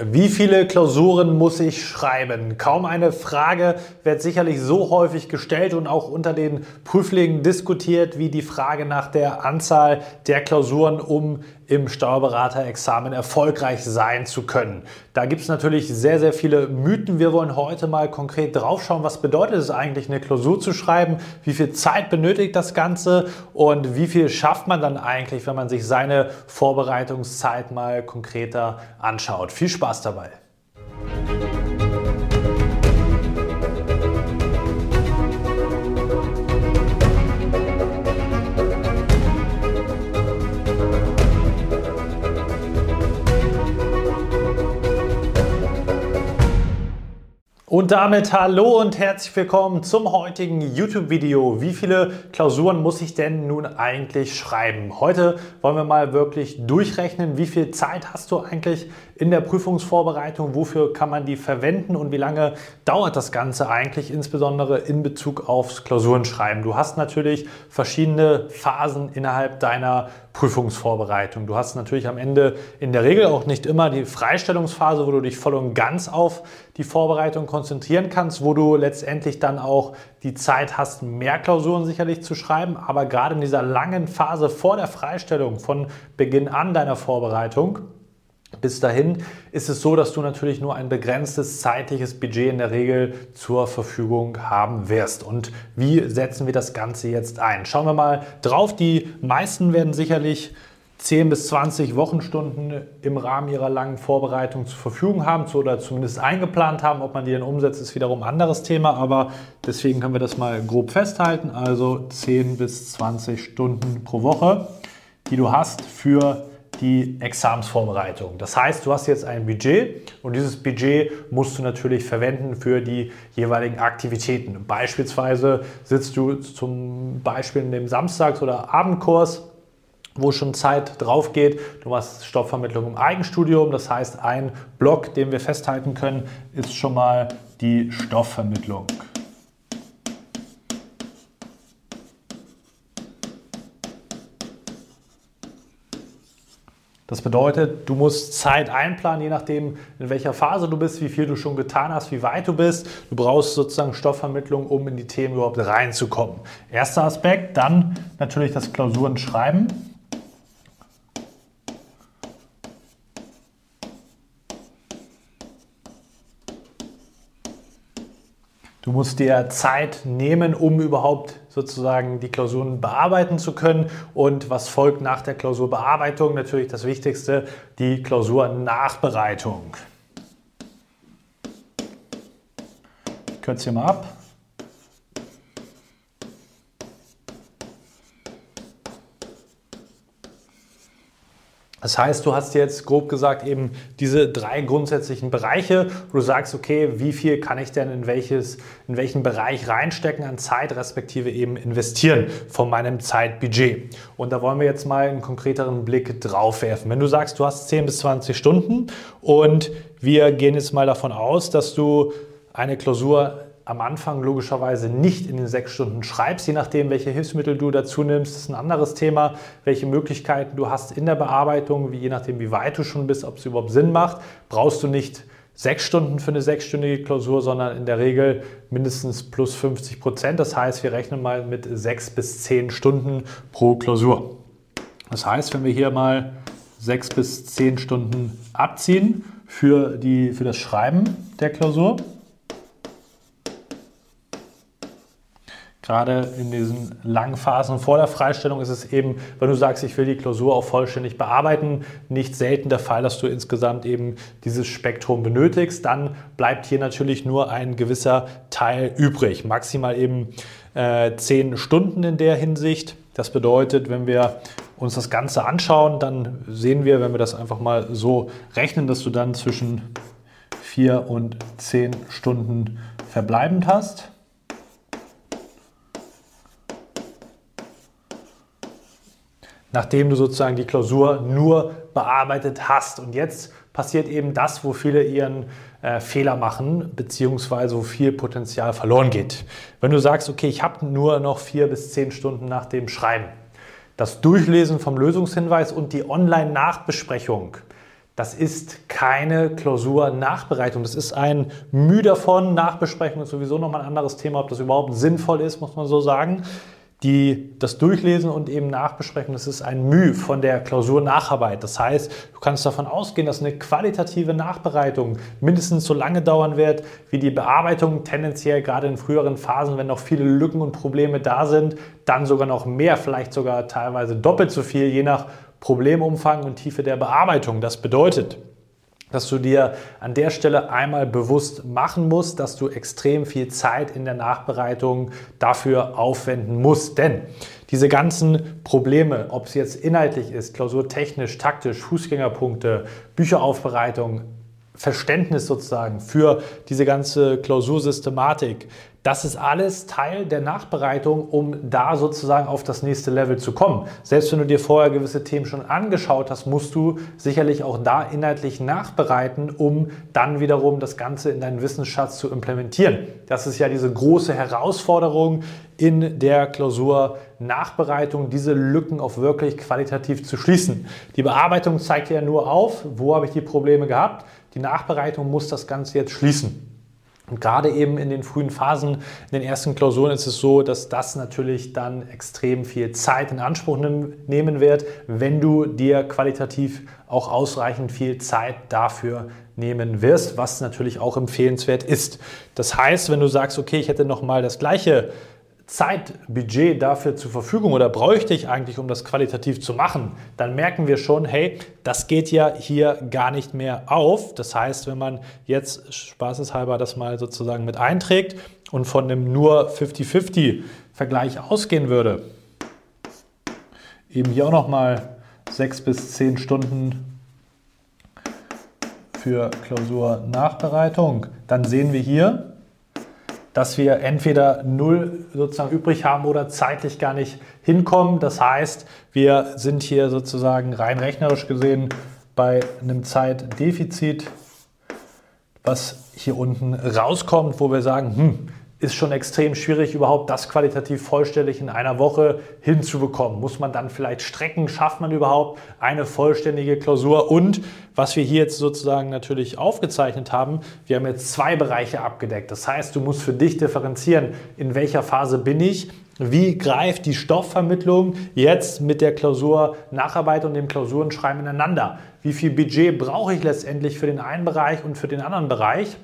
Wie viele Klausuren muss ich schreiben? Kaum eine Frage wird sicherlich so häufig gestellt und auch unter den Prüflingen diskutiert wie die Frage nach der Anzahl der Klausuren, um im Steuerberaterexamen erfolgreich sein zu können. Da gibt es natürlich sehr, sehr viele Mythen. Wir wollen heute mal konkret draufschauen, was bedeutet es eigentlich, eine Klausur zu schreiben, wie viel Zeit benötigt das Ganze und wie viel schafft man dann eigentlich, wenn man sich seine Vorbereitungszeit mal konkreter anschaut. Viel Spaß dabei! Und damit hallo und herzlich willkommen zum heutigen YouTube-Video. Wie viele Klausuren muss ich denn nun eigentlich schreiben? Heute wollen wir mal wirklich durchrechnen, wie viel Zeit hast du eigentlich in der Prüfungsvorbereitung, wofür kann man die verwenden und wie lange dauert das Ganze eigentlich, insbesondere in Bezug aufs Klausurenschreiben. Du hast natürlich verschiedene Phasen innerhalb deiner Prüfungsvorbereitung. Du hast natürlich am Ende in der Regel auch nicht immer die Freistellungsphase, wo du dich voll und ganz auf die Vorbereitung konzentrieren kannst, wo du letztendlich dann auch die Zeit hast, mehr Klausuren sicherlich zu schreiben. Aber gerade in dieser langen Phase vor der Freistellung, von Beginn an deiner Vorbereitung, bis dahin ist es so, dass du natürlich nur ein begrenztes zeitliches Budget in der Regel zur Verfügung haben wirst. Und wie setzen wir das Ganze jetzt ein? Schauen wir mal drauf. Die meisten werden sicherlich 10 bis 20 Wochenstunden im Rahmen ihrer langen Vorbereitung zur Verfügung haben oder zumindest eingeplant haben. Ob man die dann umsetzt, ist wiederum ein anderes Thema, aber deswegen können wir das mal grob festhalten. Also 10 bis 20 Stunden pro Woche, die du hast für die Examsvorbereitung. Das heißt, du hast jetzt ein Budget und dieses Budget musst du natürlich verwenden für die jeweiligen Aktivitäten. Beispielsweise sitzt du zum Beispiel in dem Samstags- oder Abendkurs wo schon Zeit drauf geht. Du machst Stoffvermittlung im Eigenstudium. Das heißt, ein Block, den wir festhalten können, ist schon mal die Stoffvermittlung. Das bedeutet, du musst Zeit einplanen, je nachdem, in welcher Phase du bist, wie viel du schon getan hast, wie weit du bist. Du brauchst sozusagen Stoffvermittlung, um in die Themen überhaupt reinzukommen. Erster Aspekt, dann natürlich das Klausurenschreiben. Du musst dir Zeit nehmen, um überhaupt sozusagen die Klausuren bearbeiten zu können. Und was folgt nach der Klausurbearbeitung? Natürlich das Wichtigste, die Klausurnachbereitung. Ich kürze hier mal ab. Das heißt, du hast jetzt grob gesagt eben diese drei grundsätzlichen Bereiche, wo du sagst, okay, wie viel kann ich denn in, welches, in welchen Bereich reinstecken an Zeit, respektive eben investieren von meinem Zeitbudget. Und da wollen wir jetzt mal einen konkreteren Blick drauf werfen. Wenn du sagst, du hast 10 bis 20 Stunden und wir gehen jetzt mal davon aus, dass du eine Klausur am Anfang logischerweise nicht in den sechs Stunden schreibst, je nachdem, welche Hilfsmittel du dazu nimmst. Das ist ein anderes Thema, welche Möglichkeiten du hast in der Bearbeitung, wie, je nachdem, wie weit du schon bist, ob es überhaupt Sinn macht. Brauchst du nicht sechs Stunden für eine sechsstündige Klausur, sondern in der Regel mindestens plus 50 Prozent. Das heißt, wir rechnen mal mit sechs bis zehn Stunden pro Klausur. Das heißt, wenn wir hier mal sechs bis zehn Stunden abziehen für, die, für das Schreiben der Klausur, Gerade in diesen langen Phasen vor der Freistellung ist es eben, wenn du sagst, ich will die Klausur auch vollständig bearbeiten, nicht selten der Fall, dass du insgesamt eben dieses Spektrum benötigst. Dann bleibt hier natürlich nur ein gewisser Teil übrig, maximal eben äh, zehn Stunden in der Hinsicht. Das bedeutet, wenn wir uns das Ganze anschauen, dann sehen wir, wenn wir das einfach mal so rechnen, dass du dann zwischen vier und zehn Stunden verbleibend hast. Nachdem du sozusagen die Klausur nur bearbeitet hast. Und jetzt passiert eben das, wo viele ihren äh, Fehler machen, beziehungsweise wo viel Potenzial verloren geht. Wenn du sagst, okay, ich habe nur noch vier bis zehn Stunden nach dem Schreiben, das Durchlesen vom Lösungshinweis und die Online-Nachbesprechung, das ist keine Klausur-Nachbereitung. Das ist ein Mühe davon. Nachbesprechung ist sowieso nochmal ein anderes Thema, ob das überhaupt sinnvoll ist, muss man so sagen die das Durchlesen und eben nachbesprechen, das ist ein Mühe von der Klausur-Nacharbeit. Das heißt, du kannst davon ausgehen, dass eine qualitative Nachbereitung mindestens so lange dauern wird, wie die Bearbeitung tendenziell gerade in früheren Phasen, wenn noch viele Lücken und Probleme da sind, dann sogar noch mehr, vielleicht sogar teilweise doppelt so viel, je nach Problemumfang und Tiefe der Bearbeitung. Das bedeutet, dass du dir an der Stelle einmal bewusst machen musst, dass du extrem viel Zeit in der Nachbereitung dafür aufwenden musst. Denn diese ganzen Probleme, ob es jetzt inhaltlich ist, klausurtechnisch, taktisch, Fußgängerpunkte, Bücheraufbereitung, Verständnis sozusagen für diese ganze Klausursystematik, das ist alles Teil der Nachbereitung, um da sozusagen auf das nächste Level zu kommen. Selbst wenn du dir vorher gewisse Themen schon angeschaut hast, musst du sicherlich auch da inhaltlich nachbereiten, um dann wiederum das Ganze in deinen Wissensschatz zu implementieren. Das ist ja diese große Herausforderung in der Klausur Nachbereitung, diese Lücken auch wirklich qualitativ zu schließen. Die Bearbeitung zeigt ja nur auf, wo habe ich die Probleme gehabt. Die Nachbereitung muss das Ganze jetzt schließen. Und gerade eben in den frühen Phasen, in den ersten Klausuren ist es so, dass das natürlich dann extrem viel Zeit in Anspruch nehmen wird, wenn du dir qualitativ auch ausreichend viel Zeit dafür nehmen wirst, was natürlich auch empfehlenswert ist. Das heißt, wenn du sagst, okay, ich hätte noch mal das gleiche Zeitbudget dafür zur Verfügung oder bräuchte ich eigentlich, um das qualitativ zu machen, dann merken wir schon, hey, das geht ja hier gar nicht mehr auf. Das heißt, wenn man jetzt spaßeshalber das mal sozusagen mit einträgt und von einem nur 50-50 Vergleich ausgehen würde, eben hier auch nochmal sechs bis zehn Stunden für Klausur-Nachbereitung, dann sehen wir hier, dass wir entweder null sozusagen übrig haben oder zeitlich gar nicht hinkommen. Das heißt, wir sind hier sozusagen rein rechnerisch gesehen bei einem Zeitdefizit, was hier unten rauskommt, wo wir sagen, hm, ist schon extrem schwierig, überhaupt das qualitativ vollständig in einer Woche hinzubekommen. Muss man dann vielleicht strecken? Schafft man überhaupt eine vollständige Klausur? Und was wir hier jetzt sozusagen natürlich aufgezeichnet haben, wir haben jetzt zwei Bereiche abgedeckt. Das heißt, du musst für dich differenzieren, in welcher Phase bin ich wie greift die Stoffvermittlung jetzt mit der Klausur Nacharbeit und dem Klausurenschreiben ineinander? Wie viel Budget brauche ich letztendlich für den einen Bereich und für den anderen Bereich?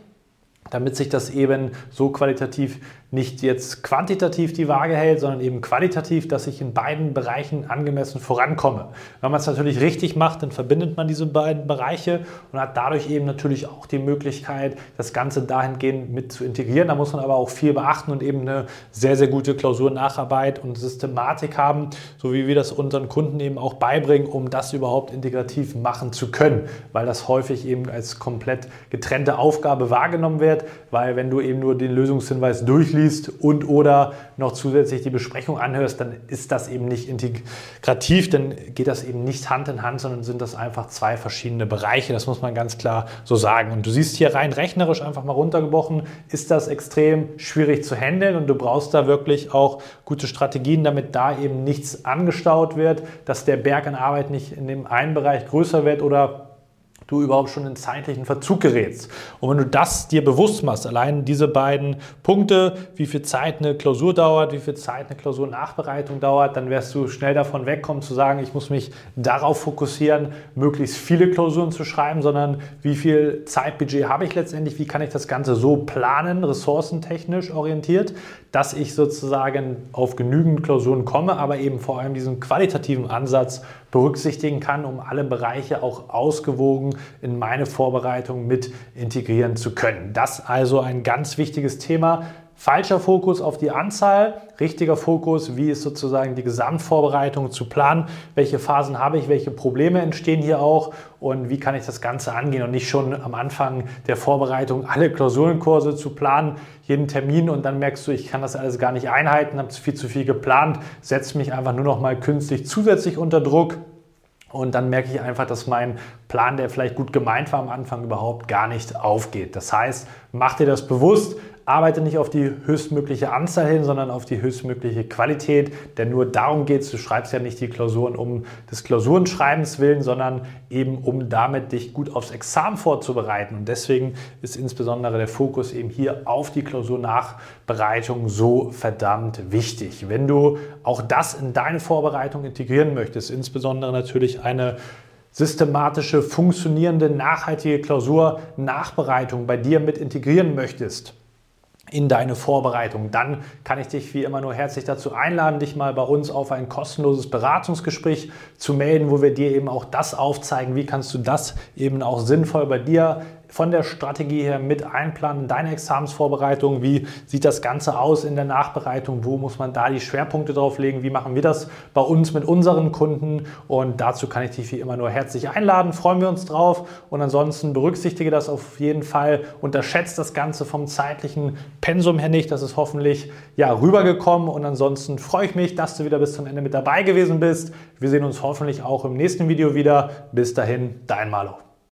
Damit sich das eben so qualitativ nicht jetzt quantitativ die Waage hält, sondern eben qualitativ, dass ich in beiden Bereichen angemessen vorankomme. Wenn man es natürlich richtig macht, dann verbindet man diese beiden Bereiche und hat dadurch eben natürlich auch die Möglichkeit, das Ganze dahingehend mit zu integrieren. Da muss man aber auch viel beachten und eben eine sehr, sehr gute Klausurnacharbeit und Systematik haben, so wie wir das unseren Kunden eben auch beibringen, um das überhaupt integrativ machen zu können, weil das häufig eben als komplett getrennte Aufgabe wahrgenommen wird, weil wenn du eben nur den Lösungshinweis durchliest, liest und oder noch zusätzlich die Besprechung anhörst, dann ist das eben nicht integrativ, dann geht das eben nicht Hand in Hand, sondern sind das einfach zwei verschiedene Bereiche. Das muss man ganz klar so sagen. Und du siehst hier rein rechnerisch einfach mal runtergebrochen, ist das extrem schwierig zu handeln und du brauchst da wirklich auch gute Strategien, damit da eben nichts angestaut wird, dass der Berg an Arbeit nicht in dem einen Bereich größer wird oder du überhaupt schon in zeitlichen Verzug gerätst. Und wenn du das dir bewusst machst, allein diese beiden Punkte, wie viel Zeit eine Klausur dauert, wie viel Zeit eine Klausurnachbereitung dauert, dann wirst du schnell davon wegkommen zu sagen, ich muss mich darauf fokussieren, möglichst viele Klausuren zu schreiben, sondern wie viel Zeitbudget habe ich letztendlich, wie kann ich das Ganze so planen, ressourcentechnisch orientiert, dass ich sozusagen auf genügend Klausuren komme, aber eben vor allem diesen qualitativen Ansatz berücksichtigen kann, um alle Bereiche auch ausgewogen in meine Vorbereitung mit integrieren zu können. Das also ein ganz wichtiges Thema. Falscher Fokus auf die Anzahl, richtiger Fokus, wie ist sozusagen die Gesamtvorbereitung zu planen, welche Phasen habe ich, welche Probleme entstehen hier auch und wie kann ich das Ganze angehen und nicht schon am Anfang der Vorbereitung alle Klausurenkurse zu planen, jeden Termin und dann merkst du, ich kann das alles gar nicht einhalten, habe viel zu viel geplant, setze mich einfach nur noch mal künstlich zusätzlich unter Druck und dann merke ich einfach, dass mein Plan, der vielleicht gut gemeint war am Anfang, überhaupt gar nicht aufgeht. Das heißt, mach dir das bewusst, arbeite nicht auf die höchstmögliche Anzahl hin, sondern auf die höchstmögliche Qualität. Denn nur darum geht es. Du schreibst ja nicht die Klausuren um des Klausurenschreibens willen, sondern eben um damit dich gut aufs Examen vorzubereiten. Und deswegen ist insbesondere der Fokus eben hier auf die Klausurnachbereitung so verdammt wichtig. Wenn du auch das in deine Vorbereitung integrieren möchtest, insbesondere natürlich eine systematische, funktionierende, nachhaltige Klausurnachbereitung bei dir mit integrieren möchtest, in deine Vorbereitung, dann kann ich dich wie immer nur herzlich dazu einladen, dich mal bei uns auf ein kostenloses Beratungsgespräch zu melden, wo wir dir eben auch das aufzeigen, wie kannst du das eben auch sinnvoll bei dir von der Strategie her mit einplanen, deine Examensvorbereitung, wie sieht das Ganze aus in der Nachbereitung, wo muss man da die Schwerpunkte drauf legen, wie machen wir das bei uns mit unseren Kunden? Und dazu kann ich dich wie immer nur herzlich einladen, freuen wir uns drauf. Und ansonsten berücksichtige das auf jeden Fall, unterschätzt das Ganze vom zeitlichen Pensum her nicht, das ist hoffentlich ja rübergekommen. Und ansonsten freue ich mich, dass du wieder bis zum Ende mit dabei gewesen bist. Wir sehen uns hoffentlich auch im nächsten Video wieder. Bis dahin, dein Malo.